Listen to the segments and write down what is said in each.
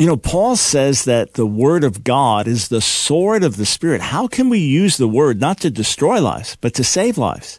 You know, Paul says that the word of God is the sword of the Spirit. How can we use the word not to destroy lives, but to save lives?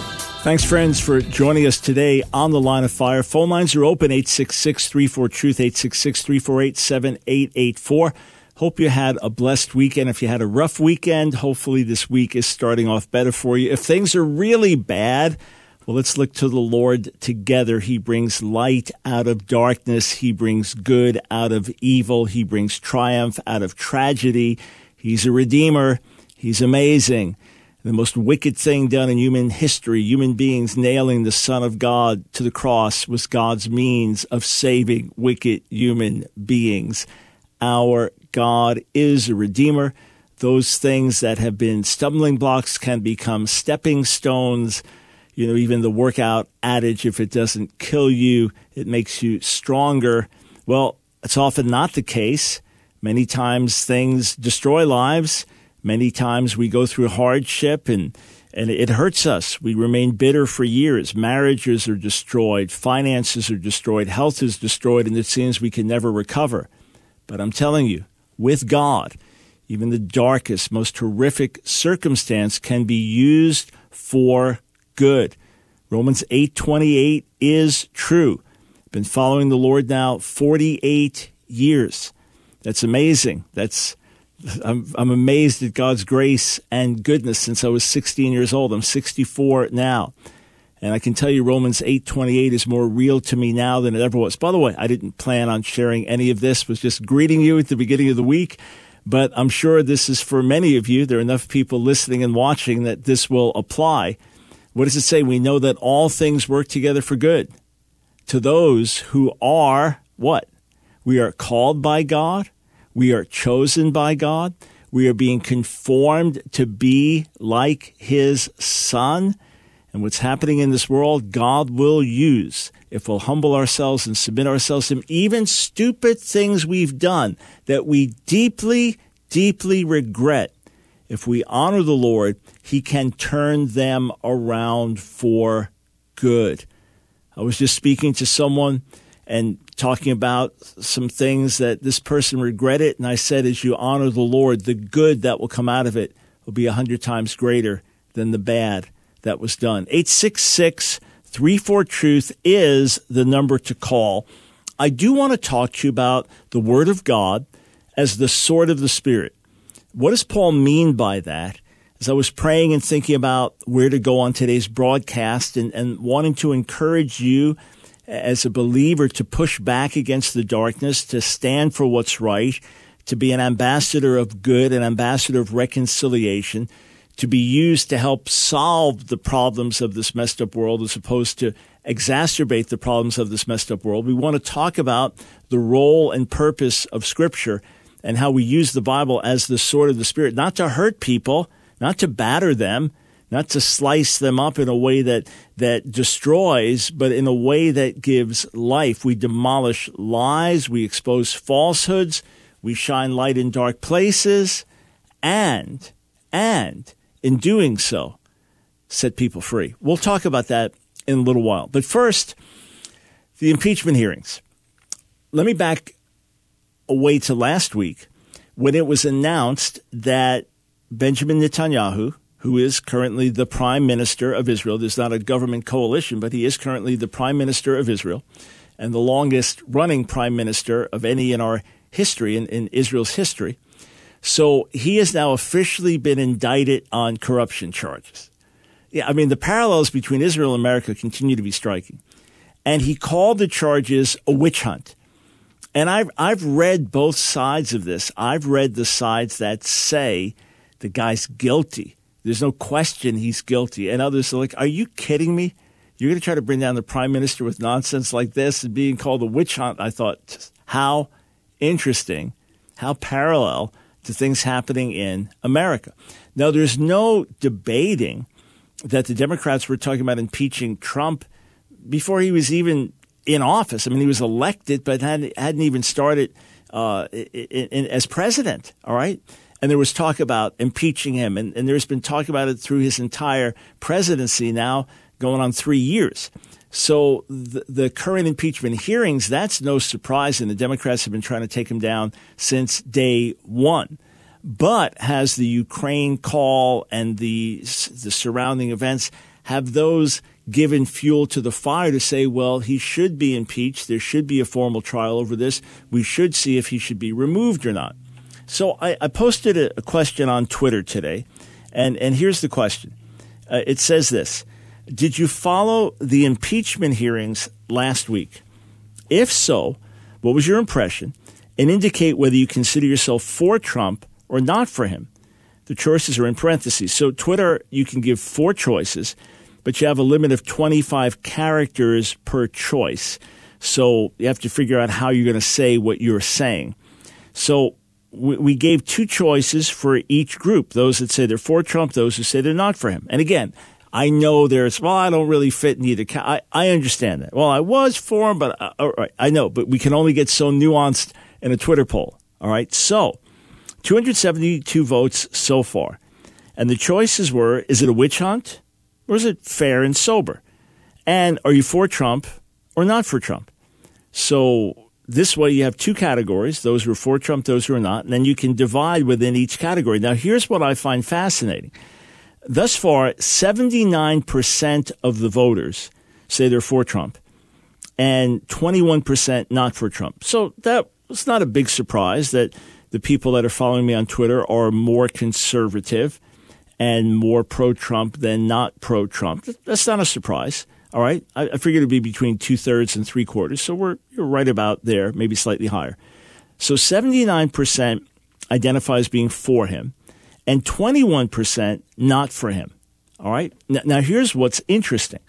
Thanks, friends, for joining us today on the line of fire. Phone lines are open 866 34 Truth, 866 348 7884. Hope you had a blessed weekend. If you had a rough weekend, hopefully this week is starting off better for you. If things are really bad, well, let's look to the Lord together. He brings light out of darkness. He brings good out of evil. He brings triumph out of tragedy. He's a redeemer. He's amazing the most wicked thing done in human history, human beings nailing the Son of God to the cross, was God's means of saving wicked human beings. Our God is a redeemer. Those things that have been stumbling blocks can become stepping stones. You know, even the workout adage, if it doesn't kill you, it makes you stronger. Well, it's often not the case. Many times things destroy lives Many times we go through hardship and, and it hurts us. We remain bitter for years. Marriages are destroyed. Finances are destroyed. Health is destroyed. And it seems we can never recover. But I'm telling you, with God, even the darkest, most horrific circumstance can be used for good. Romans 8:28 is true. Been following the Lord now 48 years. That's amazing. That's I'm, I'm amazed at God's grace and goodness since I was 16 years old. I'm 64 now. And I can tell you Romans 8:28 is more real to me now than it ever was. By the way, I didn't plan on sharing any of this. Was just greeting you at the beginning of the week, but I'm sure this is for many of you. There are enough people listening and watching that this will apply. What does it say? We know that all things work together for good to those who are what? We are called by God we are chosen by God. We are being conformed to be like his son. And what's happening in this world, God will use if we'll humble ourselves and submit ourselves to him. Even stupid things we've done that we deeply, deeply regret. If we honor the Lord, he can turn them around for good. I was just speaking to someone and talking about some things that this person regretted. And I said, as you honor the Lord, the good that will come out of it will be a hundred times greater than the bad that was done. 866 34 Truth is the number to call. I do want to talk to you about the Word of God as the sword of the Spirit. What does Paul mean by that? As I was praying and thinking about where to go on today's broadcast and, and wanting to encourage you as a believer to push back against the darkness, to stand for what's right, to be an ambassador of good, an ambassador of reconciliation, to be used to help solve the problems of this messed up world as opposed to exacerbate the problems of this messed up world. We want to talk about the role and purpose of Scripture and how we use the Bible as the sword of the Spirit, not to hurt people, not to batter them, not to slice them up in a way that, that destroys, but in a way that gives life. We demolish lies, we expose falsehoods, we shine light in dark places, and, and in doing so, set people free. We'll talk about that in a little while. But first, the impeachment hearings. Let me back away to last week when it was announced that Benjamin Netanyahu, who is currently the prime minister of Israel. There's not a government coalition, but he is currently the prime minister of Israel and the longest running prime minister of any in our history, in, in Israel's history. So he has now officially been indicted on corruption charges. Yeah, I mean, the parallels between Israel and America continue to be striking. And he called the charges a witch hunt. And I've, I've read both sides of this. I've read the sides that say the guy's guilty there's no question he's guilty. And others are like, Are you kidding me? You're going to try to bring down the prime minister with nonsense like this and being called a witch hunt. I thought, how interesting how parallel to things happening in America. Now, there's no debating that the Democrats were talking about impeaching Trump before he was even in office. I mean, he was elected, but hadn't, hadn't even started uh, in, in, as president. All right. And there was talk about impeaching him, and, and there's been talk about it through his entire presidency now, going on three years. So the, the, current impeachment hearings, that's no surprise, and the Democrats have been trying to take him down since day one. But has the Ukraine call and the the surrounding events have those given fuel to the fire to say, well, he should be impeached. There should be a formal trial over this. We should see if he should be removed or not. So I, I posted a, a, question on Twitter today, and, and here's the question. Uh, it says this Did you follow the impeachment hearings last week? If so, what was your impression? And indicate whether you consider yourself for Trump or not for him. The choices are in parentheses. So, Twitter, you can give four choices but you have a limit of 25 characters per choice. So you have to figure out how you're going to say what you're saying. So we gave two choices for each group those that say they're for Trump, those who say they're not for him. And again, I know there's, well, I don't really fit in either. I, I understand that. Well, I was for him, but uh, all right, I know, but we can only get so nuanced in a Twitter poll. All right. So 272 votes so far. And the choices were is it a witch hunt? Or is it fair and sober? And are you for Trump or not for Trump? So this way you have two categories, those who are for Trump, those who are not, and then you can divide within each category. Now here's what I find fascinating. Thus far, 79% of the voters say they're for Trump and 21% not for Trump. So that was not a big surprise that the people that are following me on Twitter are more conservative and more pro Trump than not pro Trump. That's not a surprise. All right. I, I figured it'd be between two thirds and three quarters. So we're you're right about there, maybe slightly higher. So 79% identify as being for him and 21% not for him. All right. Now, now here's what's interesting.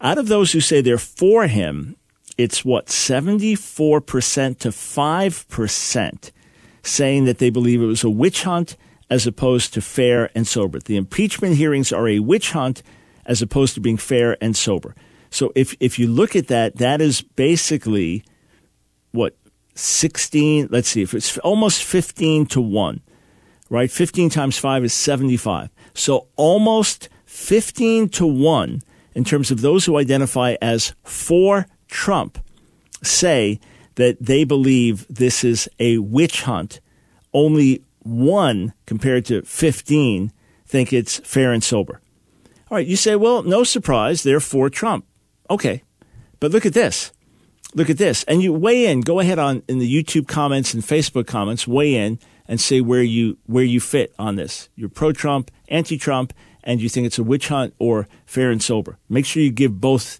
Out of those who say they're for him, it's what, 74% to 5% saying that they believe it was a witch hunt as opposed to fair and sober. The impeachment hearings are a witch hunt as opposed to being fair and sober. So if if you look at that, that is basically what 16, let's see, if it's almost 15 to 1, right? 15 times 5 is 75. So almost 15 to 1 in terms of those who identify as for Trump say that they believe this is a witch hunt. Only one compared to 15 think it's fair and sober. All right, you say, well, no surprise, they're for Trump. Okay, but look at this. Look at this. And you weigh in, go ahead on in the YouTube comments and Facebook comments, weigh in and say where you where you fit on this. You're pro Trump, anti Trump, and you think it's a witch hunt or fair and sober. Make sure you give both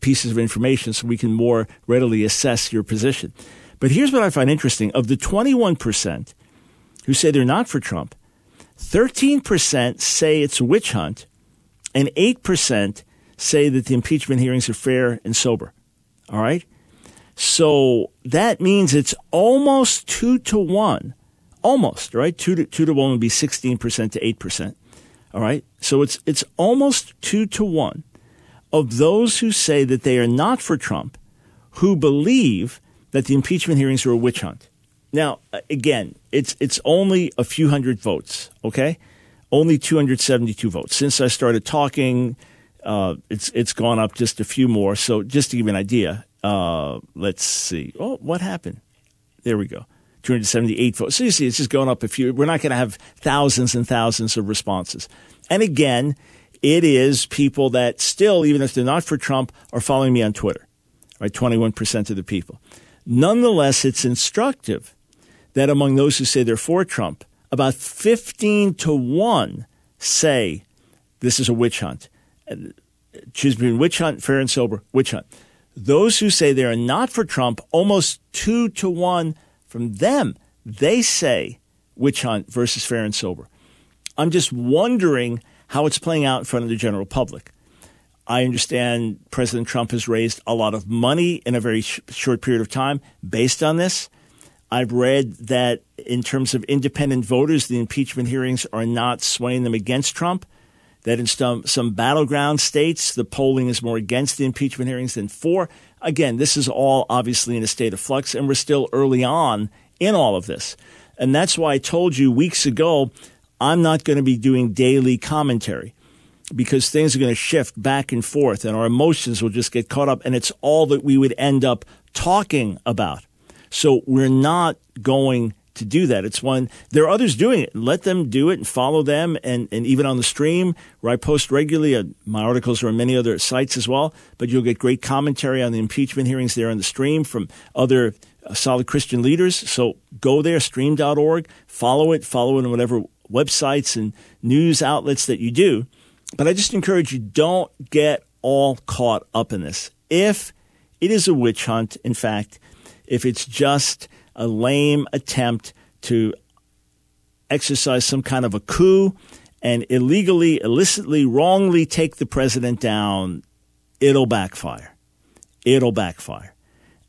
pieces of information so we can more readily assess your position. But here's what I find interesting. Of the 21% who say they're not for Trump, 13% say it's a witch hunt, and 8% say that the impeachment hearings are fair and sober. All right? So that means it's almost two to one. Almost, right? Two to, two to one would be 16% to 8%. All right? So it's, it's almost two to one of those who say that they are not for Trump who believe that the impeachment hearings are a witch hunt. Now, again, it's it's only a few hundred votes. Okay, only 272 votes. Since I started talking, uh, it's it's gone up just a few more. So just to give you an idea, uh, let's see. Oh, what happened? There we go. 278 votes. So you see, it's just going up a few. We're not going to have thousands and thousands of responses. And again, it is people that still, even if they're not for Trump, are following me on Twitter. Right, 21% of the people. Nonetheless, it's instructive that among those who say they're for Trump, about 15 to 1 say this is a witch hunt. Choose between witch hunt, fair and sober, witch hunt. Those who say they are not for Trump, almost 2 to 1 from them, they say witch hunt versus fair and sober. I'm just wondering how it's playing out in front of the general public. I understand President Trump has raised a lot of money in a very sh- short period of time based on this. I've read that in terms of independent voters, the impeachment hearings are not swaying them against Trump. That in some, some battleground states, the polling is more against the impeachment hearings than for. Again, this is all obviously in a state of flux, and we're still early on in all of this. And that's why I told you weeks ago I'm not going to be doing daily commentary because things are going to shift back and forth and our emotions will just get caught up and it's all that we would end up talking about. So we're not going to do that. It's one, there are others doing it. Let them do it and follow them. And, and even on the stream where I post regularly, uh, my articles are on many other sites as well, but you'll get great commentary on the impeachment hearings there on the stream from other uh, solid Christian leaders. So go there, stream.org, follow it, follow it on whatever websites and news outlets that you do. But I just encourage you don't get all caught up in this. If it is a witch hunt, in fact, if it's just a lame attempt to exercise some kind of a coup and illegally, illicitly, wrongly take the president down, it'll backfire. It'll backfire.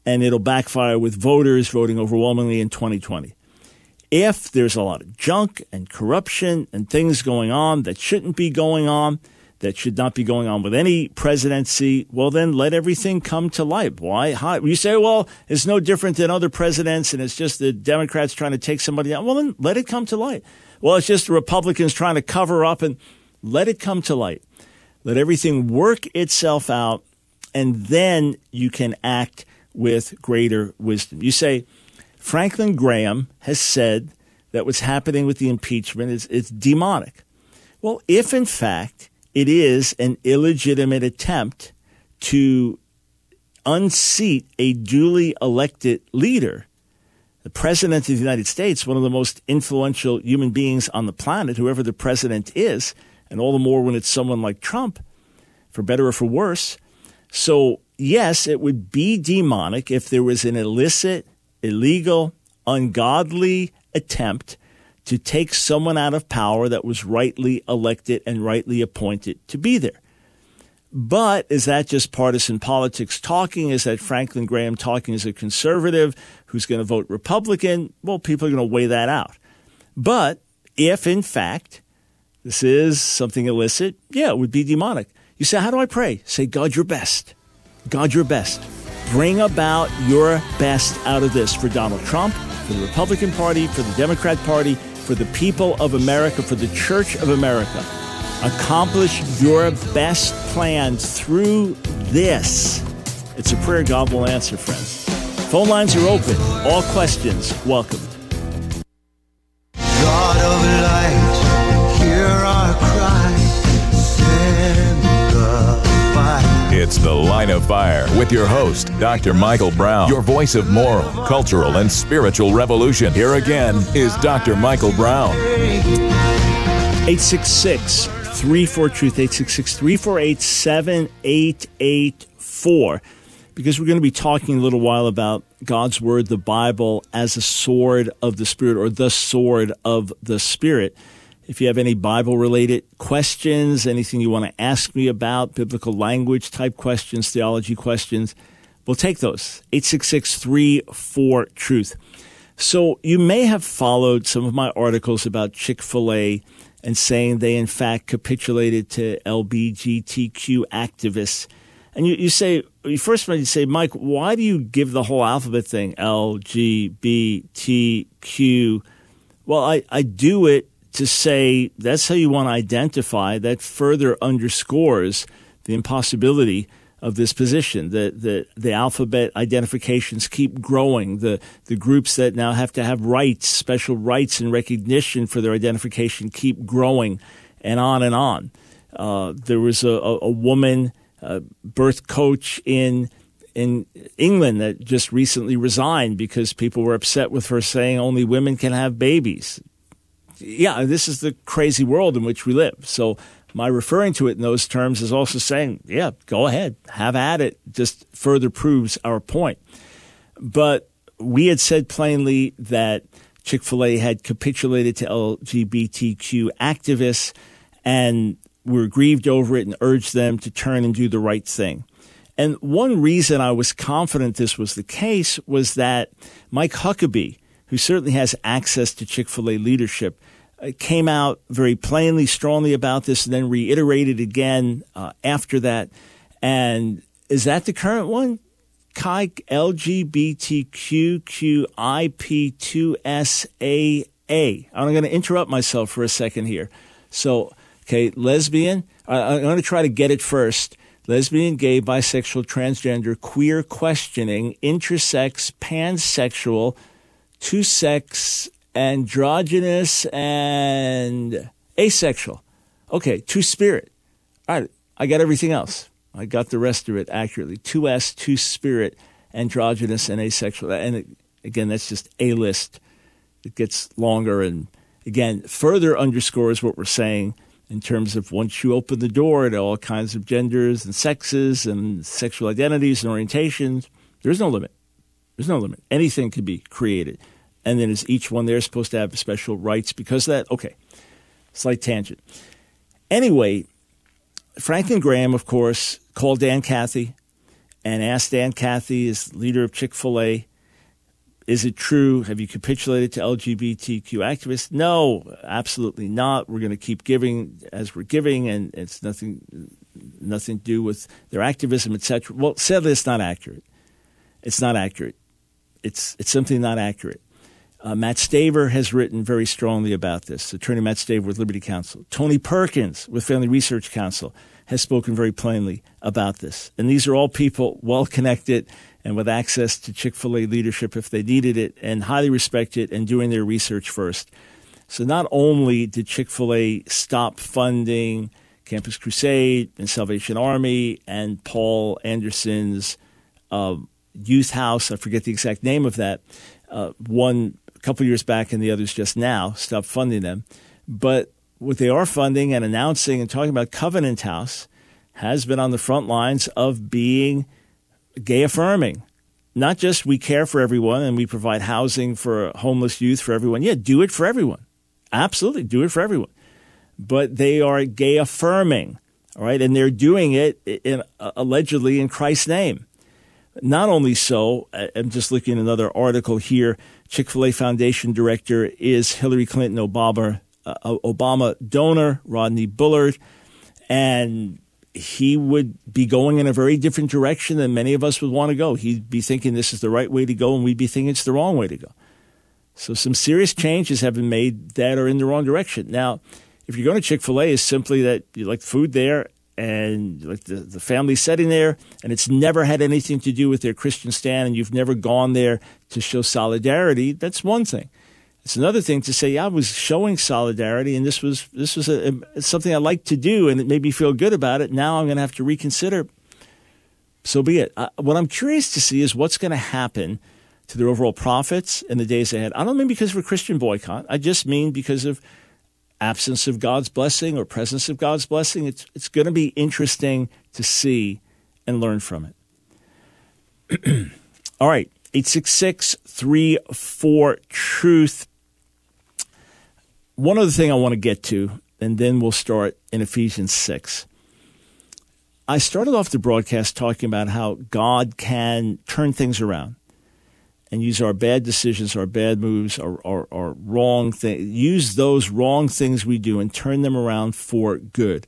And it'll backfire with voters voting overwhelmingly in 2020 if there's a lot of junk and corruption and things going on that shouldn't be going on, that should not be going on with any presidency, well, then let everything come to light. Why? How, you say, well, it's no different than other presidents and it's just the Democrats trying to take somebody out. Well, then let it come to light. Well, it's just the Republicans trying to cover up and let it come to light. Let everything work itself out and then you can act with greater wisdom. You say, Franklin Graham has said that what's happening with the impeachment is it's demonic. Well, if in fact it is an illegitimate attempt to unseat a duly elected leader, the president of the United States, one of the most influential human beings on the planet, whoever the president is, and all the more when it's someone like Trump, for better or for worse. So, yes, it would be demonic if there was an illicit illegal, ungodly attempt to take someone out of power that was rightly elected and rightly appointed to be there. But is that just partisan politics talking? Is that Franklin Graham talking as a conservative who's going to vote Republican? Well, people are going to weigh that out. But if, in fact, this is something illicit, yeah, it would be demonic. You say, How do I pray? Say, God, your best. God, your best. Bring about your best out of this for Donald Trump, for the Republican Party, for the Democrat Party, for the people of America, for the Church of America. Accomplish your best plans through this. It's a prayer God will answer, friends. Phone lines are open. All questions welcome. It's The Line of Fire with your host, Dr. Michael Brown, your voice of moral, cultural, and spiritual revolution. Here again is Dr. Michael Brown. 866 34 Truth, 866 348 7884. Because we're going to be talking a little while about God's Word, the Bible, as a sword of the Spirit or the sword of the Spirit. If you have any Bible related questions, anything you want to ask me about, biblical language type questions, theology questions, we'll take those. 866 34 Truth. So you may have followed some of my articles about Chick fil A and saying they, in fact, capitulated to LBGTQ activists. And you, you say, you first you say, Mike, why do you give the whole alphabet thing LGBTQ? Well, I, I do it to say that's how you want to identify, that further underscores the impossibility of this position. The, the, the alphabet identifications keep growing. The, the groups that now have to have rights, special rights and recognition for their identification keep growing and on and on. Uh, there was a, a, a woman, a birth coach in in England that just recently resigned because people were upset with her saying only women can have babies yeah, this is the crazy world in which we live. So my referring to it in those terms is also saying, yeah, go ahead, have at it. Just further proves our point. But we had said plainly that Chick fil A had capitulated to LGBTQ activists and were grieved over it and urged them to turn and do the right thing. And one reason I was confident this was the case was that Mike Huckabee, who certainly has access to Chick fil A leadership, came out very plainly, strongly about this, and then reiterated again uh, after that. And is that the current one? Kai LGBTQQIP2SAA. I'm going to interrupt myself for a second here. So, okay, lesbian. I'm going to try to get it first. Lesbian, gay, bisexual, transgender, queer, questioning, intersex, pansexual, two sex, androgynous, and asexual. Okay, two spirit. All right, I got everything else. I got the rest of it accurately. Two S, two spirit, androgynous, and asexual. And again, that's just a list. It gets longer and again further underscores what we're saying in terms of once you open the door to all kinds of genders and sexes and sexual identities and orientations, there's no limit. There's no limit. Anything can be created. And then is each one there supposed to have special rights because of that? Okay. Slight tangent. Anyway, Franklin Graham, of course, called Dan Cathy and asked Dan Cathy, as leader of Chick fil A, is it true? Have you capitulated to LGBTQ activists? No, absolutely not. We're going to keep giving as we're giving, and it's nothing, nothing to do with their activism, etc. Well, sadly, it's not accurate. It's not accurate. It's it's simply not accurate. Uh, Matt Staver has written very strongly about this. Attorney Matt Staver with Liberty Counsel. Tony Perkins with Family Research Council has spoken very plainly about this. And these are all people well connected and with access to Chick fil A leadership if they needed it and highly respected and doing their research first. So not only did Chick fil A stop funding Campus Crusade and Salvation Army and Paul Anderson's uh, youth house, I forget the exact name of that, uh, one couple years back and the others just now, stopped funding them. But what they are funding and announcing and talking about Covenant House has been on the front lines of being – gay affirming. Not just we care for everyone and we provide housing for homeless youth for everyone. Yeah, do it for everyone. Absolutely, do it for everyone. But they are gay affirming, all right? And they're doing it in, allegedly in Christ's name. Not only so, I'm just looking at another article here. Chick fil A Foundation director is Hillary Clinton Obama, uh, Obama donor, Rodney Bullard. And he would be going in a very different direction than many of us would want to go. He'd be thinking this is the right way to go, and we'd be thinking it's the wrong way to go. So some serious changes have been made that are in the wrong direction. Now, if you're going to Chick fil A, is simply that you like food there and like the, the family setting there, and it's never had anything to do with their Christian stand, and you've never gone there to show solidarity, that's one thing. It's another thing to say, yeah, I was showing solidarity, and this was this was a, a, something I liked to do, and it made me feel good about it. Now I'm going to have to reconsider. So be it. Uh, what I'm curious to see is what's going to happen to their overall profits in the days ahead. I don't mean because of a Christian boycott. I just mean because of absence of God's blessing or presence of God's blessing. It's it's going to be interesting to see and learn from it. All right. 866 34 Truth one other thing I want to get to, and then we'll start in Ephesians 6. I started off the broadcast talking about how God can turn things around and use our bad decisions, our bad moves, our, our, our wrong things, use those wrong things we do and turn them around for good.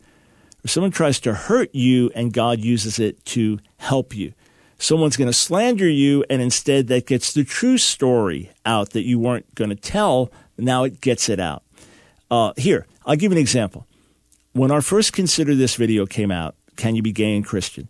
If someone tries to hurt you and God uses it to help you. Someone's going to slander you and instead that gets the true story out that you weren't going to tell. Now it gets it out. Uh, here, I'll give you an example. When our first Consider This video came out, Can You Be Gay and Christian?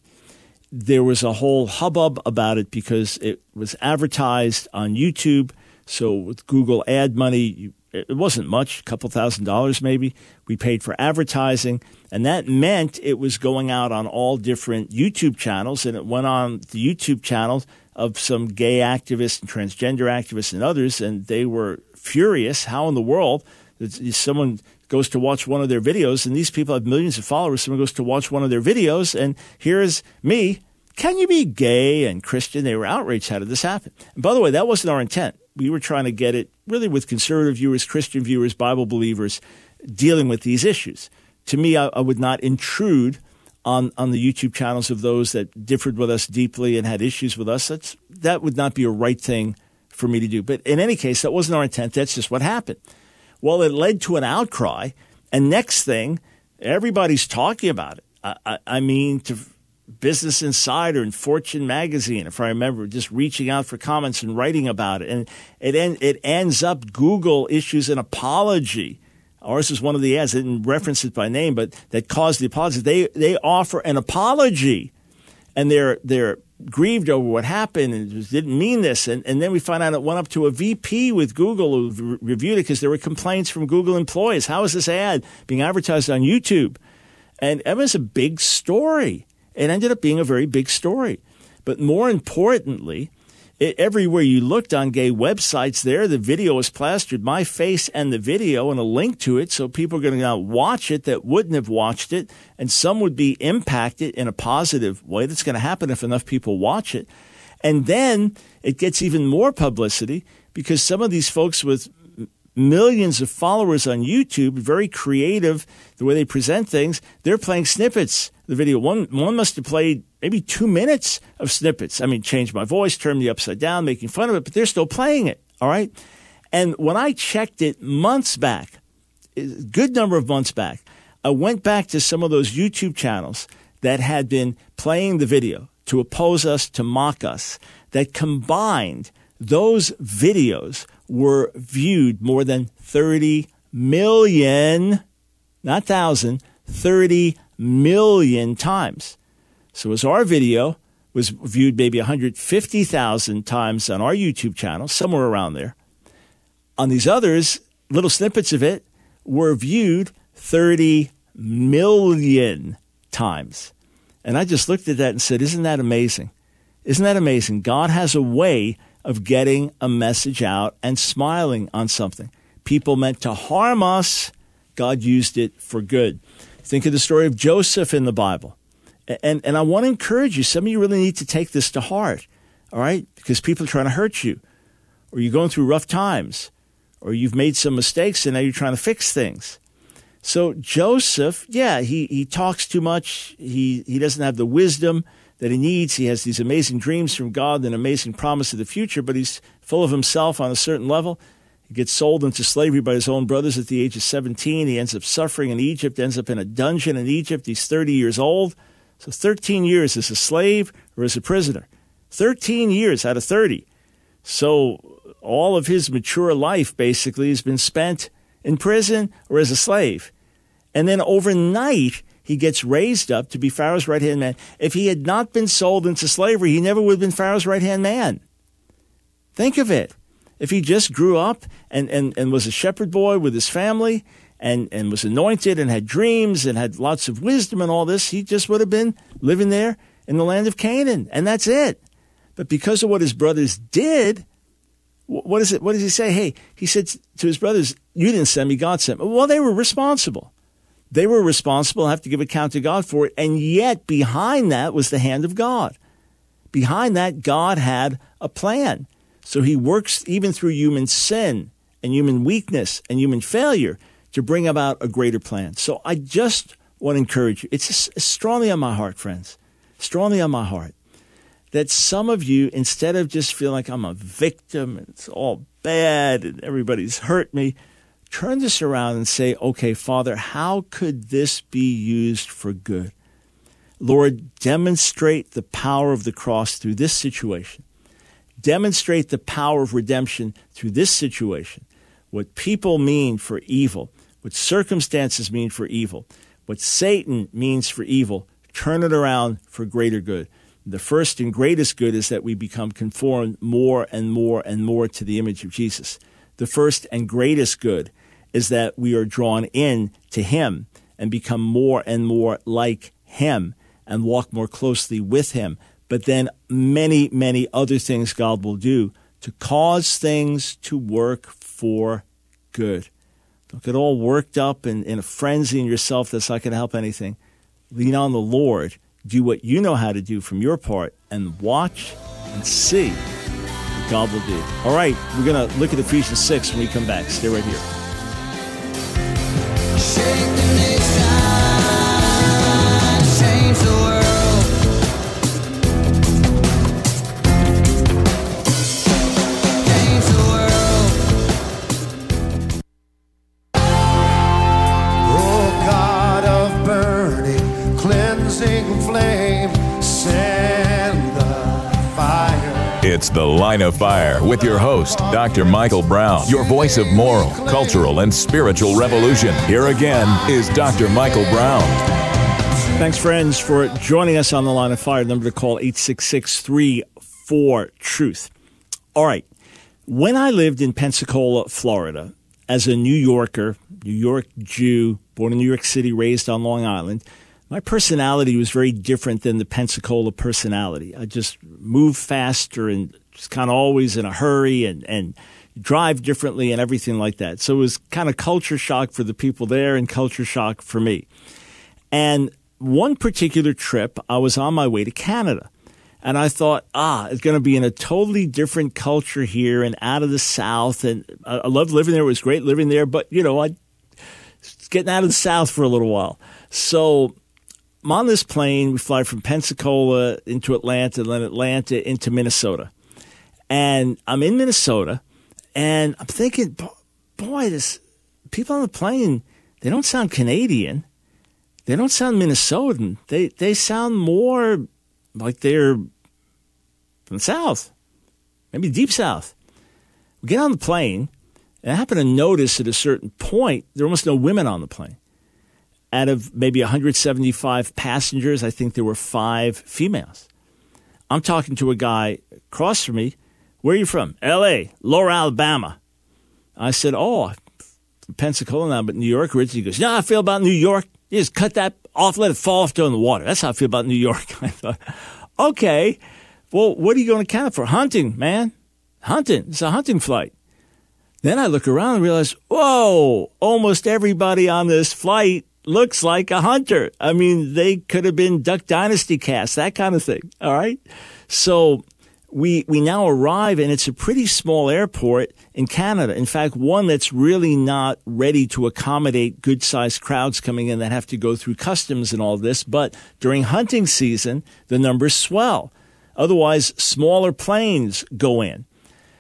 There was a whole hubbub about it because it was advertised on YouTube. So with Google ad money, it wasn't much, a couple thousand dollars maybe. We paid for advertising, and that meant it was going out on all different YouTube channels, and it went on the YouTube channels of some gay activists and transgender activists and others, and they were furious. How in the world did someone goes to watch one of their videos, and these people have millions of followers. Someone goes to watch one of their videos, and here's me. Can you be gay and Christian? They were outraged. How did this happen? And by the way, that wasn't our intent. We were trying to get it really with conservative viewers, Christian viewers, Bible believers dealing with these issues. To me, I, I would not intrude on, on the YouTube channels of those that differed with us deeply and had issues with us. That's, that would not be a right thing for me to do. But in any case, that wasn't our intent. That's just what happened. Well, it led to an outcry. And next thing, everybody's talking about it. I, I, I mean, to Business Insider and Fortune Magazine, if I remember, just reaching out for comments and writing about it. And it, en- it ends up Google issues an apology. Ours is one of the ads. They didn't reference it by name, but that caused the apology. They, they offer an apology and they're, they're grieved over what happened and didn't mean this. And, and then we find out it went up to a VP with Google who reviewed it because there were complaints from Google employees. How is this ad being advertised on YouTube? And it was a big story. It ended up being a very big story. But more importantly, it, everywhere you looked on gay websites there, the video was plastered, my face and the video and a link to it. So people are going to watch it that wouldn't have watched it. And some would be impacted in a positive way. That's going to happen if enough people watch it. And then it gets even more publicity because some of these folks with millions of followers on YouTube, very creative the way they present things. They're playing snippets. The video one one must have played maybe two minutes of snippets. I mean, change my voice, turn me upside down, making fun of it, but they're still playing it. All right. And when I checked it months back, a good number of months back, I went back to some of those YouTube channels that had been playing the video to oppose us, to mock us, that combined those videos were viewed more than 30 million, not thousand, 30 million times. So as our video was viewed maybe 150,000 times on our YouTube channel, somewhere around there. On these others, little snippets of it were viewed 30 million times. And I just looked at that and said, Isn't that amazing? Isn't that amazing? God has a way of getting a message out and smiling on something. People meant to harm us, God used it for good. Think of the story of Joseph in the Bible. And, and I want to encourage you, some of you really need to take this to heart, all right? Because people are trying to hurt you, or you're going through rough times, or you've made some mistakes and now you're trying to fix things. So Joseph, yeah, he, he talks too much. He, he doesn't have the wisdom that he needs. He has these amazing dreams from God and amazing promise of the future, but he's full of himself on a certain level. He gets sold into slavery by his own brothers at the age of 17. He ends up suffering in Egypt, ends up in a dungeon in Egypt. He's 30 years old. So 13 years as a slave or as a prisoner. 13 years out of 30. So all of his mature life basically has been spent in prison or as a slave. And then overnight, he gets raised up to be Pharaoh's right hand man. If he had not been sold into slavery, he never would have been Pharaoh's right hand man. Think of it. If he just grew up and, and, and was a shepherd boy with his family and, and was anointed and had dreams and had lots of wisdom and all this, he just would have been living there in the land of Canaan. And that's it. But because of what his brothers did, what is it? What does he say? Hey, he said to his brothers, You didn't send me, God sent me. Well, they were responsible. They were responsible, have to give account to God for it. And yet, behind that was the hand of God. Behind that, God had a plan. So he works even through human sin and human weakness and human failure to bring about a greater plan. So I just want to encourage you. It's strongly on my heart, friends, strongly on my heart that some of you, instead of just feeling like I'm a victim and it's all bad and everybody's hurt me, turn this around and say, okay, Father, how could this be used for good? Lord, demonstrate the power of the cross through this situation. Demonstrate the power of redemption through this situation. What people mean for evil, what circumstances mean for evil, what Satan means for evil, turn it around for greater good. The first and greatest good is that we become conformed more and more and more to the image of Jesus. The first and greatest good is that we are drawn in to Him and become more and more like Him and walk more closely with Him. But then many, many other things God will do to cause things to work for good. Don't get all worked up and in a frenzy in yourself that's not going to help anything. Lean on the Lord. Do what you know how to do from your part and watch and see what God will do. All right, we're going to look at Ephesians 6 when we come back. Stay right here. The Line of Fire with your host, Dr. Michael Brown, your voice of moral, cultural, and spiritual revolution. Here again is Dr. Michael Brown. Thanks, friends, for joining us on The Line of Fire. Number to call 866 34 Truth. All right. When I lived in Pensacola, Florida, as a New Yorker, New York Jew, born in New York City, raised on Long Island, my personality was very different than the Pensacola personality. I just moved faster and just kind of always in a hurry and, and drive differently and everything like that. So it was kind of culture shock for the people there and culture shock for me. And one particular trip, I was on my way to Canada. And I thought, ah, it's going to be in a totally different culture here and out of the South. And I, loved living there. It was great living there. But, you know, I getting out of the South for a little while. So I'm on this plane. We fly from Pensacola into Atlanta, then Atlanta into Minnesota. And I'm in Minnesota, and I'm thinking, boy, this people on the plane, they don't sound Canadian. They don't sound Minnesotan. They they sound more like they're from the South, maybe deep South. We get on the plane, and I happen to notice at a certain point there were almost no women on the plane out of maybe 175 passengers, I think there were five females. I'm talking to a guy across from me. Where are you from? L.A., Lower Alabama. I said, Oh, Pensacola now, but New York originally. He goes, Yeah, I feel about New York. You just cut that off, let it fall off down the water. That's how I feel about New York. I thought, Okay, well, what are you going to count for? Hunting, man. Hunting. It's a hunting flight. Then I look around and realize, whoa, almost everybody on this flight looks like a hunter. I mean, they could have been Duck Dynasty cast, that kind of thing. All right. So we, we now arrive and it's a pretty small airport in Canada. In fact, one that's really not ready to accommodate good sized crowds coming in that have to go through customs and all this. But during hunting season, the numbers swell. Otherwise, smaller planes go in.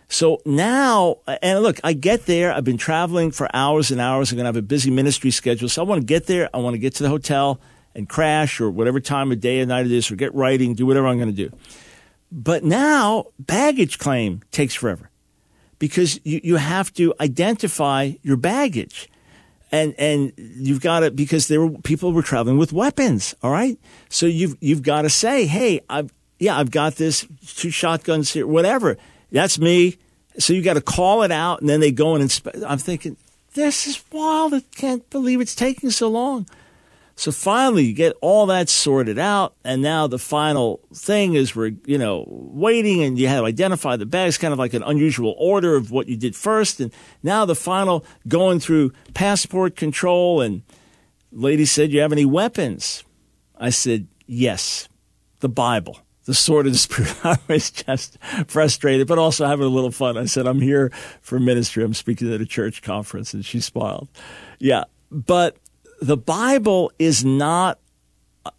So now, and look, I get there. I've been traveling for hours and hours. I'm going to have a busy ministry schedule. So I want to get there. I want to get to the hotel and crash or whatever time of day or night it is or get writing, do whatever I'm going to do. But now baggage claim takes forever because you, you have to identify your baggage. And, and you've got to, because there were people were traveling with weapons. All right. So you've, you've got to say, Hey, I've, yeah, I've got this two shotguns here, whatever. That's me. So you got to call it out, and then they go and inspect. I'm thinking, this is wild. I can't believe it's taking so long. So finally, you get all that sorted out, and now the final thing is we're you know waiting, and you have to identify the bags, kind of like an unusual order of what you did first, and now the final going through passport control. And lady said, "You have any weapons?" I said, "Yes, the Bible." the sword of the spirit. I was just frustrated, but also having a little fun. I said, I'm here for ministry. I'm speaking at a church conference. And she smiled. Yeah. But the Bible is not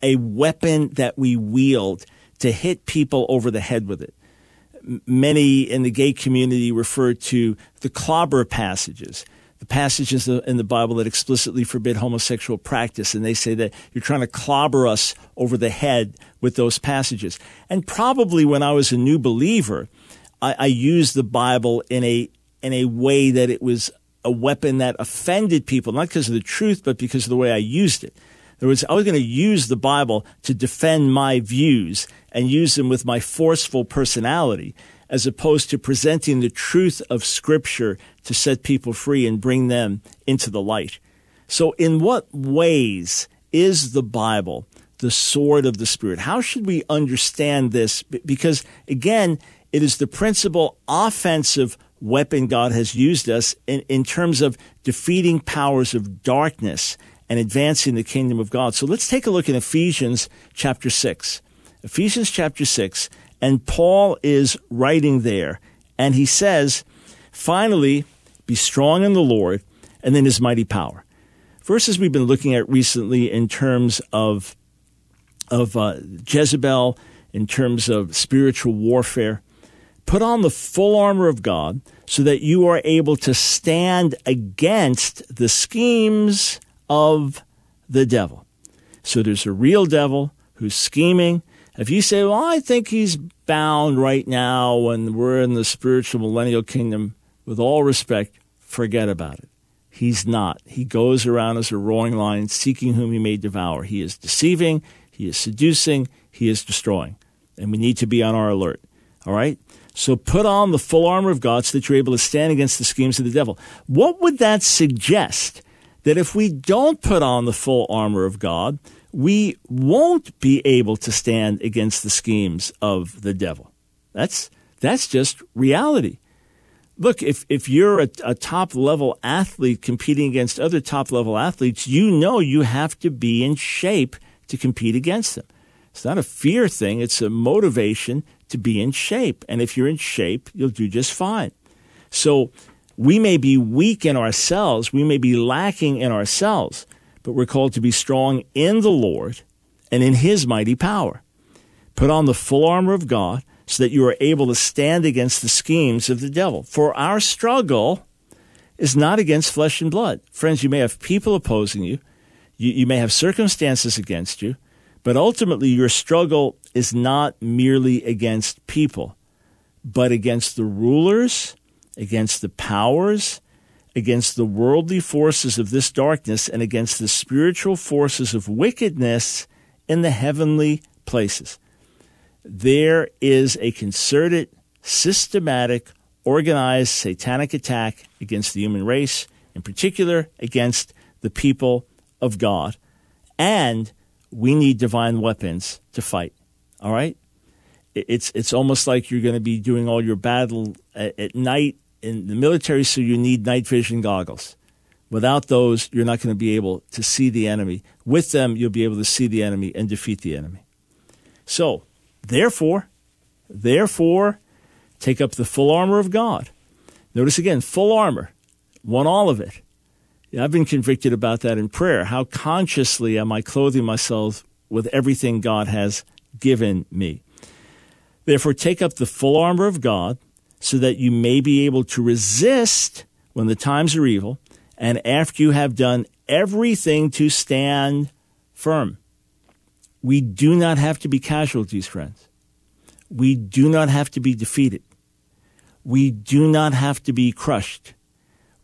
a weapon that we wield to hit people over the head with it. Many in the gay community refer to the clobber passages the passages in the Bible that explicitly forbid homosexual practice, and they say that you're trying to clobber us over the head with those passages. And probably when I was a new believer, I, I used the Bible in a in a way that it was a weapon that offended people, not because of the truth, but because of the way I used it. In other words, I was going to use the Bible to defend my views and use them with my forceful personality as opposed to presenting the truth of Scripture to set people free and bring them into the light. So, in what ways is the Bible the sword of the Spirit? How should we understand this? Because, again, it is the principal offensive weapon God has used us in, in terms of defeating powers of darkness and advancing the kingdom of God. So let's take a look in Ephesians chapter 6. Ephesians chapter 6, and Paul is writing there, and he says, finally, be strong in the Lord and in his mighty power. Verses we've been looking at recently in terms of, of uh, Jezebel, in terms of spiritual warfare. Put on the full armor of God so that you are able to stand against the schemes of the devil. So there's a real devil who's scheming, If you say, well, I think he's bound right now when we're in the spiritual millennial kingdom, with all respect, forget about it. He's not. He goes around as a roaring lion, seeking whom he may devour. He is deceiving, he is seducing, he is destroying. And we need to be on our alert. All right? So put on the full armor of God so that you're able to stand against the schemes of the devil. What would that suggest? That if we don't put on the full armor of God, we won't be able to stand against the schemes of the devil. That's, that's just reality. Look, if, if you're a, a top level athlete competing against other top level athletes, you know you have to be in shape to compete against them. It's not a fear thing, it's a motivation to be in shape. And if you're in shape, you'll do just fine. So we may be weak in ourselves, we may be lacking in ourselves, but we're called to be strong in the Lord and in his mighty power. Put on the full armor of God so that you are able to stand against the schemes of the devil. For our struggle is not against flesh and blood. Friends, you may have people opposing you, you, you may have circumstances against you, but ultimately your struggle is not merely against people, but against the rulers, against the powers, against the worldly forces of this darkness, and against the spiritual forces of wickedness in the heavenly places. There is a concerted, systematic, organized satanic attack against the human race, in particular against the people of God. And we need divine weapons to fight. All right? It's, it's almost like you're going to be doing all your battle at, at night in the military, so you need night vision goggles. Without those, you're not going to be able to see the enemy. With them, you'll be able to see the enemy and defeat the enemy. So, therefore, therefore, take up the full armor of God. Notice again, full armor. Want all of it. I've been convicted about that in prayer. How consciously am I clothing myself with everything God has given me? Therefore, take up the full armor of God so that you may be able to resist when the times are evil, and after you have done everything to stand firm. We do not have to be casualties, friends. We do not have to be defeated. We do not have to be crushed.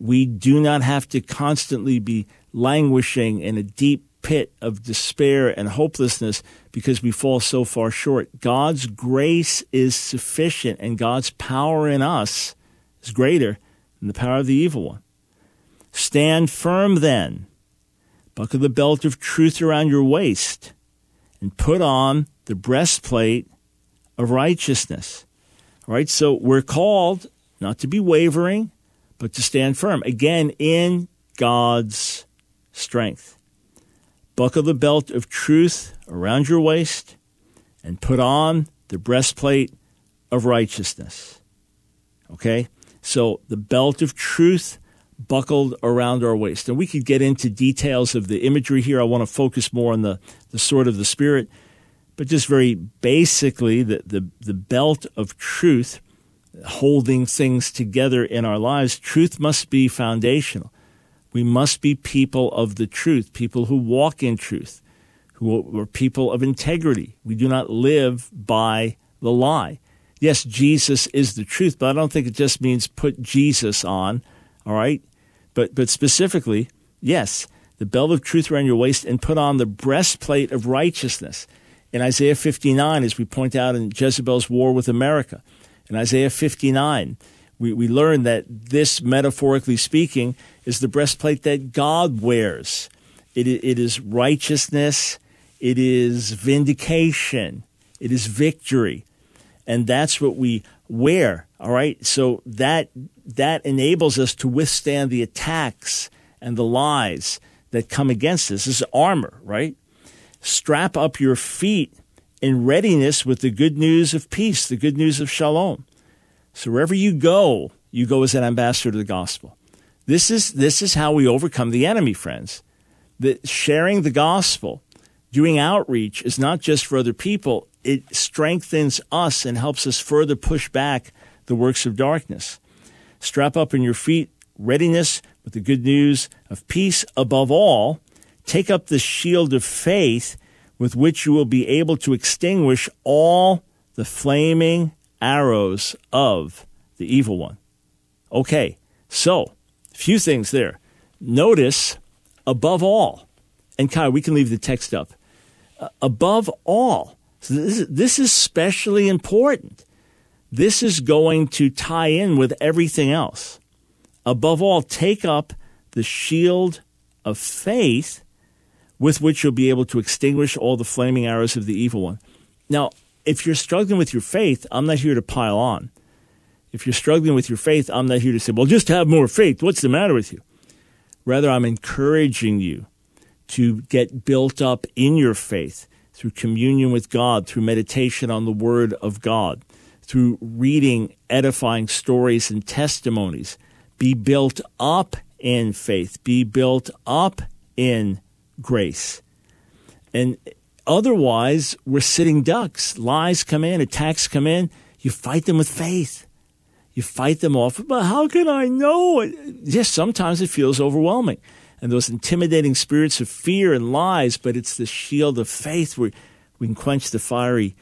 We do not have to constantly be languishing in a deep pit of despair and hopelessness because we fall so far short. God's grace is sufficient, and God's power in us is greater than the power of the evil one. Stand firm then, buckle the belt of truth around your waist, and put on the breastplate of righteousness. All right, so we're called not to be wavering, but to stand firm. Again, in God's strength. Buckle the belt of truth around your waist and put on the breastplate of righteousness. Okay? So the belt of truth buckled around our waist. And we could get into details of the imagery here. I want to focus more on the, the sword of the Spirit. But just very basically, the, the, the belt of truth holding things together in our lives, truth must be foundational. We must be people of the truth, people who walk in truth, who are people of integrity. We do not live by the lie. Yes, Jesus is the truth, but I don't think it just means put Jesus on, all right? But, but specifically, yes, the belt of truth around your waist and put on the breastplate of righteousness. In Isaiah 59, as we point out in Jezebel's war with America, in Isaiah 59, we, we learn that this, metaphorically speaking, is the breastplate that God wears. It, it is righteousness, it is vindication, it is victory. And that's what we wear, all right? So that, that enables us to withstand the attacks and the lies that come against us. This is armor, right? Strap up your feet in readiness with the good news of peace, the good news of shalom. So wherever you go, you go as an ambassador to the gospel. This is, this is how we overcome the enemy, friends. That sharing the gospel, doing outreach is not just for other people. It strengthens us and helps us further push back the works of darkness. Strap up in your feet, readiness with the good news of peace. Above all, take up the shield of faith with which you will be able to extinguish all the flaming arrows of the evil one. Okay, so, few things there. Notice, above all, and Kai, we can leave the text up. Uh, above all, so this, this is especially important. This is going to tie in with everything else. Above all, take up the shield of faith with which you'll be able to extinguish all the flaming arrows of the evil one. Now, if you're struggling with your faith, I'm not here to pile on. If you're struggling with your faith, I'm not here to say, well, just have more faith. What's the matter with you? Rather, I'm encouraging you to get built up in your faith through communion with God, through meditation on the Word of God, through reading edifying stories and testimonies. Be built up in faith, be built up in grace. And otherwise, we're sitting ducks. Lies come in, attacks come in. You fight them with faith. You fight them off. But how can I know? Yes, sometimes it feels overwhelming. And those intimidating spirits of fear and lies, but it's the shield of faith where we can quench the fiery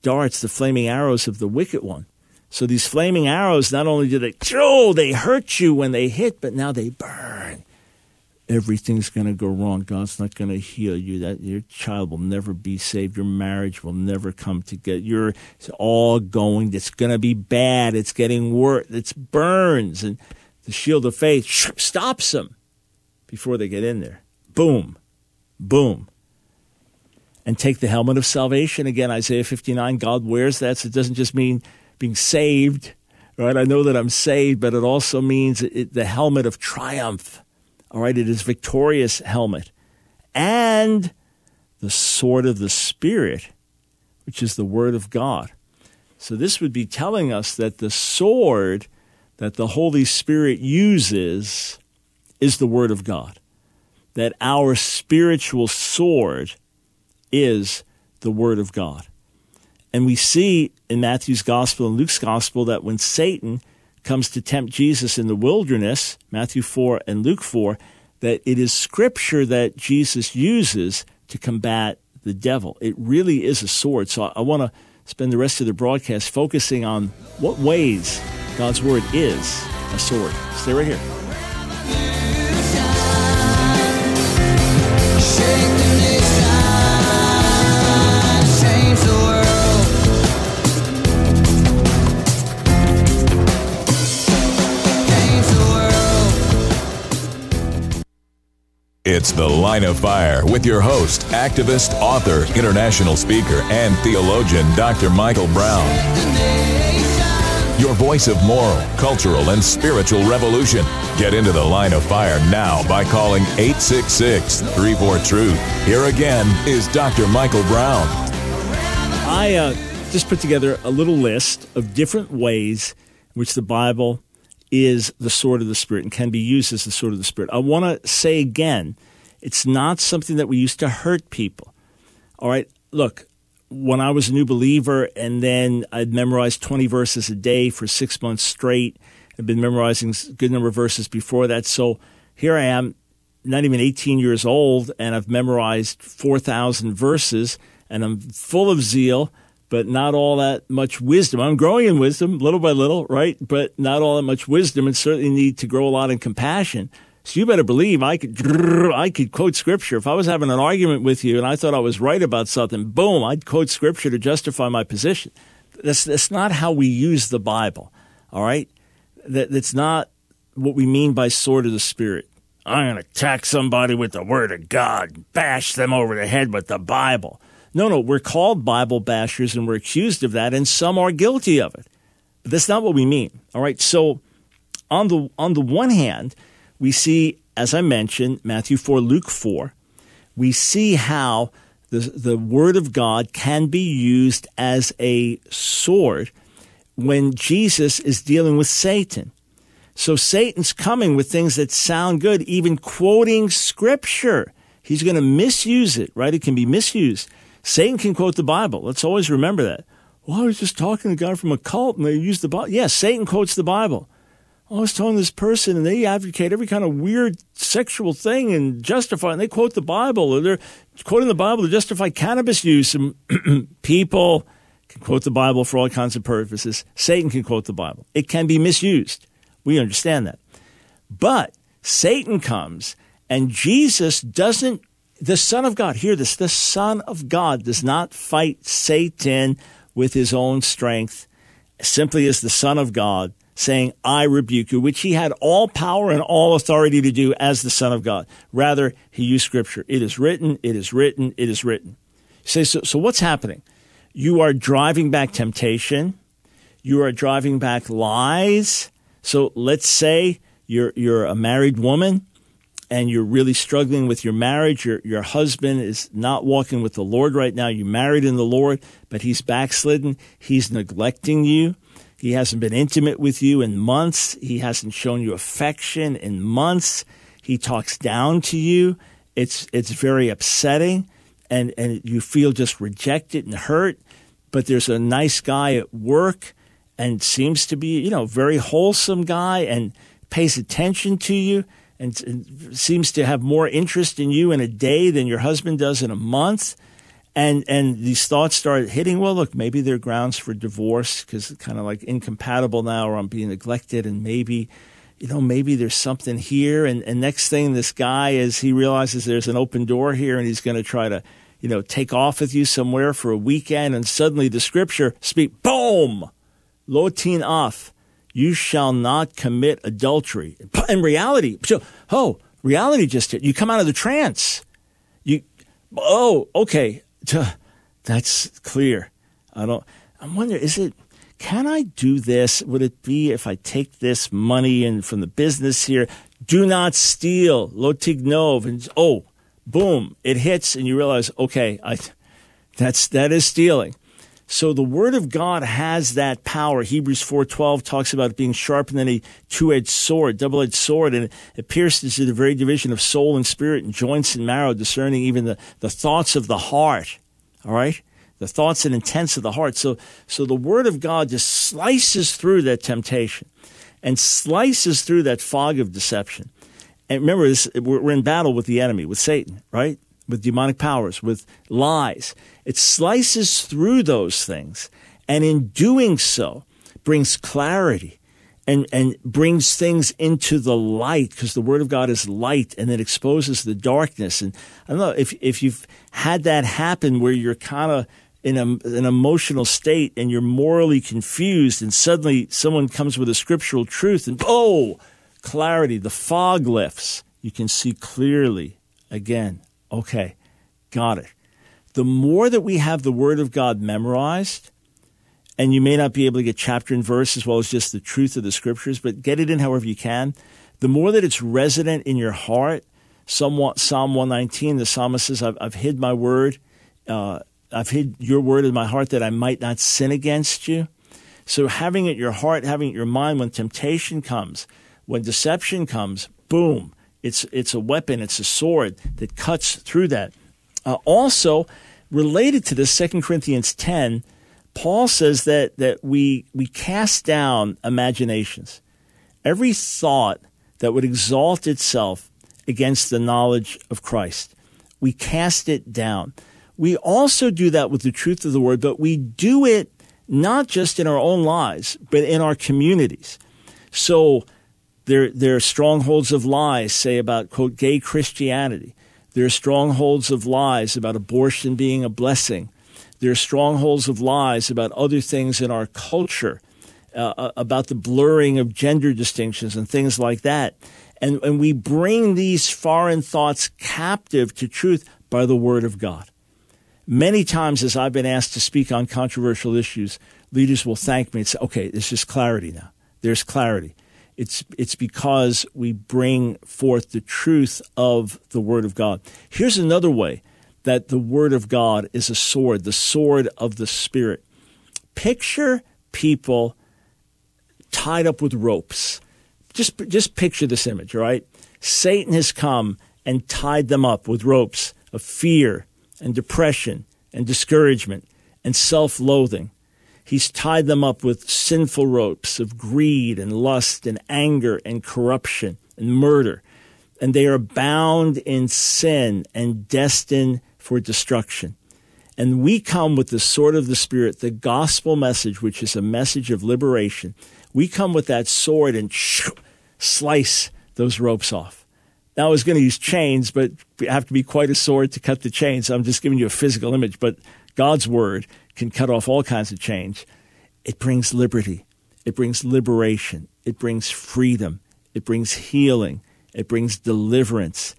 darts, the flaming arrows of the wicked one. So these flaming arrows, not only do they, oh, they hurt you when they hit, but now they burn everything's going to go wrong. God's not going to heal you. That your child will never be saved. Your marriage will never come together. You're it's all going. It's going to be bad. It's getting worse. It's burns, and the shield of faith stops them before they get in there. Boom, boom. And take the helmet of salvation again. Isaiah 59. God wears that. So it doesn't just mean being saved. Right? I know that I'm saved, but it also means it, the helmet of triumph all right, it is victorious helmet. And the sword of the Spirit, which is the Word of God. So this would be telling us that the sword that the Holy Spirit uses is the Word of God. That our spiritual sword is the Word of God. And we see in Matthew's Gospel and Luke's Gospel that when Satan comes to tempt Jesus in the wilderness, Matthew 4 and Luke 4, that it is scripture that Jesus uses to combat the devil. It really is a sword. So I, I want to spend the rest of the broadcast focusing on what ways God's word is a sword. Stay right here. It's The Line of Fire with your host, activist, author, international speaker, and theologian, Dr. Michael Brown. Your voice of moral, cultural, and spiritual revolution. Get into The Line of Fire now by calling 866 34 Truth. Here again is Dr. Michael Brown. I uh, just put together a little list of different ways in which the Bible is the sword of the Spirit and can be used as the sword of the Spirit. I want to say again, it's not something that we used to hurt people. All right, look, when I was a new believer and then I'd memorized 20 verses a day for six months straight, I'd been memorizing a good number of verses before that. So here I am, not even 18 years old, and I've memorized 4,000 verses and I'm full of zeal but not all that much wisdom. I'm growing in wisdom little by little, right? But not all that much wisdom and certainly need to grow a lot in compassion. So you better believe I could, I could quote scripture. If I was having an argument with you and I thought I was right about something, boom, I'd quote scripture to justify my position. That's, that's not how we use the Bible. All right. That, that's not what we mean by sword of the spirit. I'm going to attack somebody with the word of God, bash them over the head with the Bible. No, no, we're called Bible bashers and we're accused of that, and some are guilty of it. But that's not what we mean. All right. So on the on the one hand, we see, as I mentioned, Matthew 4, Luke 4, we see how the, the word of God can be used as a sword when Jesus is dealing with Satan. So Satan's coming with things that sound good, even quoting scripture. He's going to misuse it, right? It can be misused. Satan can quote the Bible. Let's always remember that. Well, I was just talking to a guy from a cult and they used the Bible. Yes, Satan quotes the Bible. I was telling this person, and they advocate every kind of weird sexual thing and justify, and they quote the Bible, or they're quoting the Bible to justify cannabis use. And people can quote the Bible for all kinds of purposes. Satan can quote the Bible. It can be misused. We understand that. But Satan comes, and Jesus doesn't, the Son of God, hear this, the Son of God does not fight Satan with his own strength, simply as the Son of God saying, I rebuke you, which he had all power and all authority to do as the Son of God. Rather, he used Scripture. It is written, it is written, it is written. Say, so, so what's happening? You are driving back temptation. You are driving back lies. So let's say you're, you're a married woman and you're really struggling with your marriage. Your, your husband is not walking with the Lord right now. You married in the Lord, but he's backslidden. He's neglecting you. He hasn't been intimate with you in months. He hasn't shown you affection in months. He talks down to you. It's it's very upsetting and, and you feel just rejected and hurt. But there's a nice guy at work and seems to be, you know, very wholesome guy and pays attention to you and, and seems to have more interest in you in a day than your husband does in a month. And and these thoughts start hitting well look maybe they're grounds for divorce because it's kind of like incompatible now or i'm being neglected and maybe you know maybe there's something here. And, and next thing this guy is he realizes there's an open door here and he's going to try to you know take off with you somewhere for a weekend and suddenly the scripture speak boom lo tinaf you shall not commit adultery in reality so oh reality just hit you come out of the trance you oh okay that's clear. I don't. I'm wondering, is it? Can I do this? Would it be if I take this money and from the business here? Do not steal. Lo tignov and oh, boom! It hits, and you realize, okay, I, that's that is stealing. So the word of God has that power. Hebrews 4:12 talks about it being sharper than a two-edged sword, double-edged sword, and it pierces to the very division of soul and spirit and joints and marrow, discerning even the, the thoughts of the heart. All right? The thoughts and intents of the heart. So so the word of God just slices through that temptation and slices through that fog of deception. And remember, this, we're in battle with the enemy, with Satan, right? With demonic powers, with lies. It slices through those things, and in doing so, brings clarity and, and brings things into the light because the Word of God is light and it exposes the darkness. And I don't know if, if you've had that happen where you're kind of in a, an emotional state and you're morally confused, and suddenly someone comes with a scriptural truth, and oh, clarity, the fog lifts. You can see clearly again. Okay, got it the more that we have the Word of God memorized, and you may not be able to get chapter and verse as well as just the truth of the Scriptures, but get it in however you can, the more that it's resident in your heart. somewhat Psalm 119, the psalmist says, I've, I've hid my word. Uh, I've hid your word in my heart that I might not sin against you. So having it your heart, having it your mind when temptation comes, when deception comes, boom, it's, it's a weapon, it's a sword that cuts through that. Uh, also, related to this, 2 Corinthians 10, Paul says that, that we, we cast down imaginations. Every thought that would exalt itself against the knowledge of Christ, we cast it down. We also do that with the truth of the word, but we do it not just in our own lives, but in our communities. So there, there are strongholds of lies, say about, quote, gay Christianity. There are strongholds of lies about abortion being a blessing. There are strongholds of lies about other things in our culture, uh, uh, about the blurring of gender distinctions and things like that. And, and we bring these foreign thoughts captive to truth by the word of God. Many times, as I've been asked to speak on controversial issues, leaders will thank me and say, okay, there's just clarity now. There's clarity. It's, it's because we bring forth the truth of the Word of God. Here's another way that the Word of God is a sword, the sword of the Spirit. Picture people tied up with ropes. Just, just picture this image, all right? Satan has come and tied them up with ropes of fear and depression and discouragement and self loathing. He's tied them up with sinful ropes of greed and lust and anger and corruption and murder. And they are bound in sin and destined for destruction. And we come with the sword of the Spirit, the gospel message, which is a message of liberation. We come with that sword and shoo, slice those ropes off. Now, I was going to use chains, but you have to be quite a sword to cut the chains. I'm just giving you a physical image, but God's word can cut off all kinds of change. It brings liberty. It brings liberation. It brings freedom. It brings healing. It brings deliverance.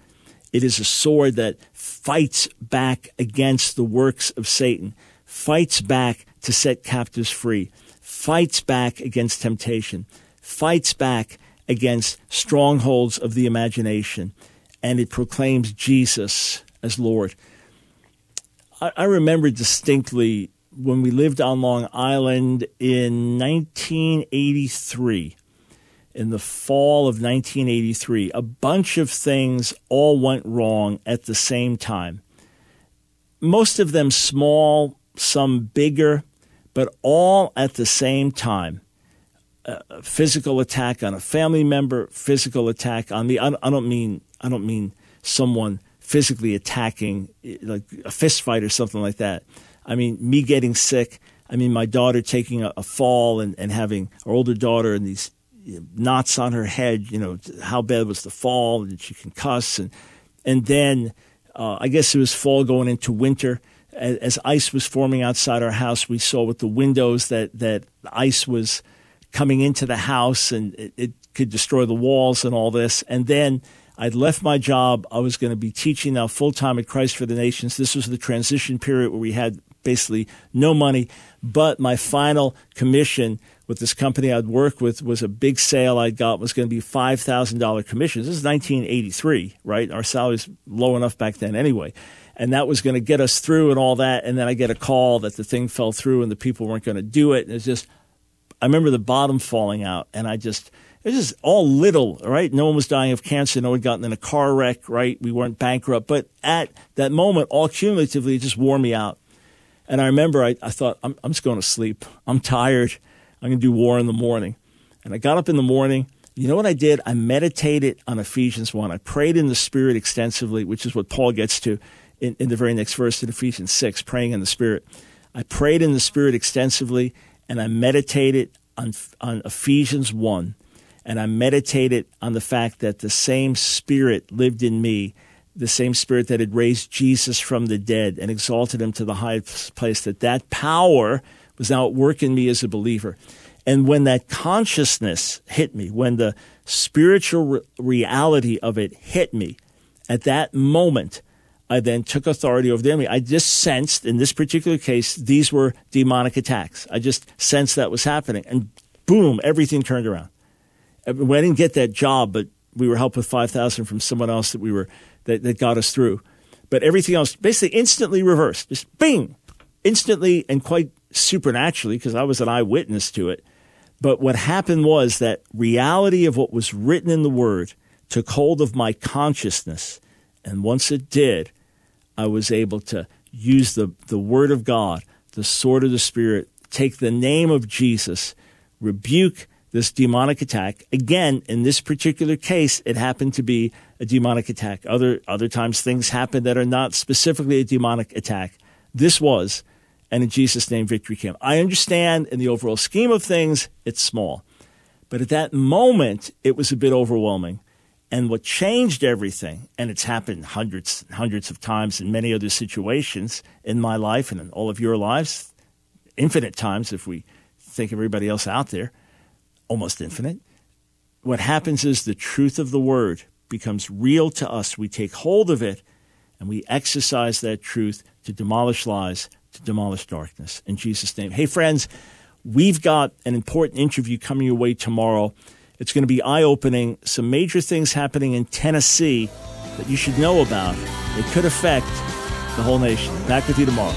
It is a sword that fights back against the works of Satan, fights back to set captives free, fights back against temptation, fights back against strongholds of the imagination, and it proclaims Jesus as Lord. I, I remember distinctly when we lived on Long Island in 1983 in the fall of 1983, a bunch of things all went wrong at the same time. Most of them small, some bigger, but all at the same time. A physical attack on a family member, physical attack on me. I don't mean I don't mean someone physically attacking, like a fist fight or something like that. I mean me getting sick. I mean my daughter taking a, a fall and, and having our older daughter and these knots on her head. You know, how bad was the fall? Did she concuss? And and then uh, I guess it was fall going into winter. As, as, ice was forming outside our house, we saw with the windows that that ice was coming into the house and it, it could destroy the walls and all this. And then I'd left my job. I was going to be teaching now full time at Christ for the Nations. This was the transition period where we had basically no money, but my final commission with this company I'd worked with was a big sale I got was going to be five thousand dollar commissions. This is 1983, right? Our salary's low enough back then anyway, and that was going to get us through and all that. And then I get a call that the thing fell through and the people weren't going to do it. And it's just, I remember the bottom falling out, and I just. It was just all little, right? No one was dying of cancer. No one had gotten in a car wreck, right? We weren't bankrupt. But at that moment, all cumulatively, it just wore me out. And I remember I, I thought, I'm, I'm just going to sleep. I'm tired. I'm going to do war in the morning. And I got up in the morning. You know what I did? I meditated on Ephesians 1. I prayed in the Spirit extensively, which is what Paul gets to in, in the very next verse in Ephesians 6, praying in the Spirit. I prayed in the Spirit extensively, and I meditated on, on Ephesians 1. And I meditated on the fact that the same Spirit lived in me, the same Spirit that had raised Jesus from the dead and exalted him to the highest place, that that power – was now at work in me as a believer. And when that consciousness hit me, when the spiritual re- reality of it hit me, at that moment, I then took authority over the enemy. I just sensed, in this particular case, these were demonic attacks. I just sensed that was happening. And boom, everything turned around. I didn't get that job, but we were helped with 5000 from someone else that we were, that, that got us through. But everything else basically instantly reversed. Just bing, instantly and quite supernaturally because I was an eyewitness to it. But what happened was that reality of what was written in the Word took hold of my consciousness. And once it did, I was able to use the, the Word of God, the sword of the Spirit, take the name of Jesus, rebuke this demonic attack. Again, in this particular case, it happened to be a demonic attack. Other, other times things happen that are not specifically a demonic attack. This was and in Jesus' name, victory came. I understand in the overall scheme of things, it's small. But at that moment, it was a bit overwhelming. And what changed everything, and it's happened hundreds and hundreds of times in many other situations in my life and in all of your lives, infinite times if we think everybody else out there, almost infinite. What happens is the truth of the word becomes real to us. We take hold of it and we exercise that truth to demolish lies, to demolish darkness. In Jesus' name. Hey, friends, we've got an important interview coming your way tomorrow. It's going to be eye opening. Some major things happening in Tennessee that you should know about. It could affect the whole nation. Back with you tomorrow.